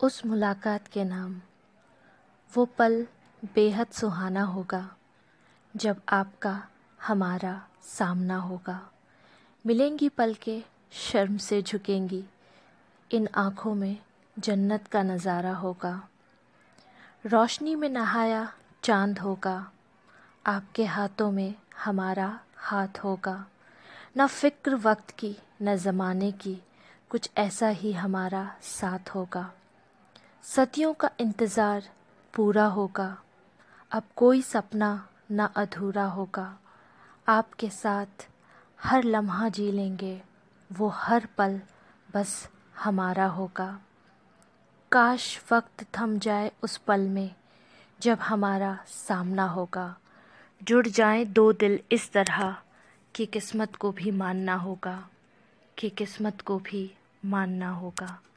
उस मुलाकात के नाम। वो पल बेहद सुहाना होगा, जब आपका हमारा सामना होगा। मिलेंगी पल के शर्म से झुकेंगी। इन आँखों में जन्नत का नज़ारा होगा। रोशनी में नहाया चाँद होगा। आपके हाथों में हमारा हाथ होगा। न फ़िक्र वक्त की, न ज़माने की, कुछ ऐसा ही हमारा साथ होगा। सदियों का इंतज़ार पूरा होगा। अब कोई सपना ना अधूरा होगा। आपके साथ हर लम्हा जी लेंगे। वो हर पल बस हमारा होगा। काश वक्त थम जाए उस पल में जब हमारा सामना होगा। जुड़ जाए दो दिल इस तरह कि किस्मत को भी मानना होगा, कि किस्मत को भी मानना होगा।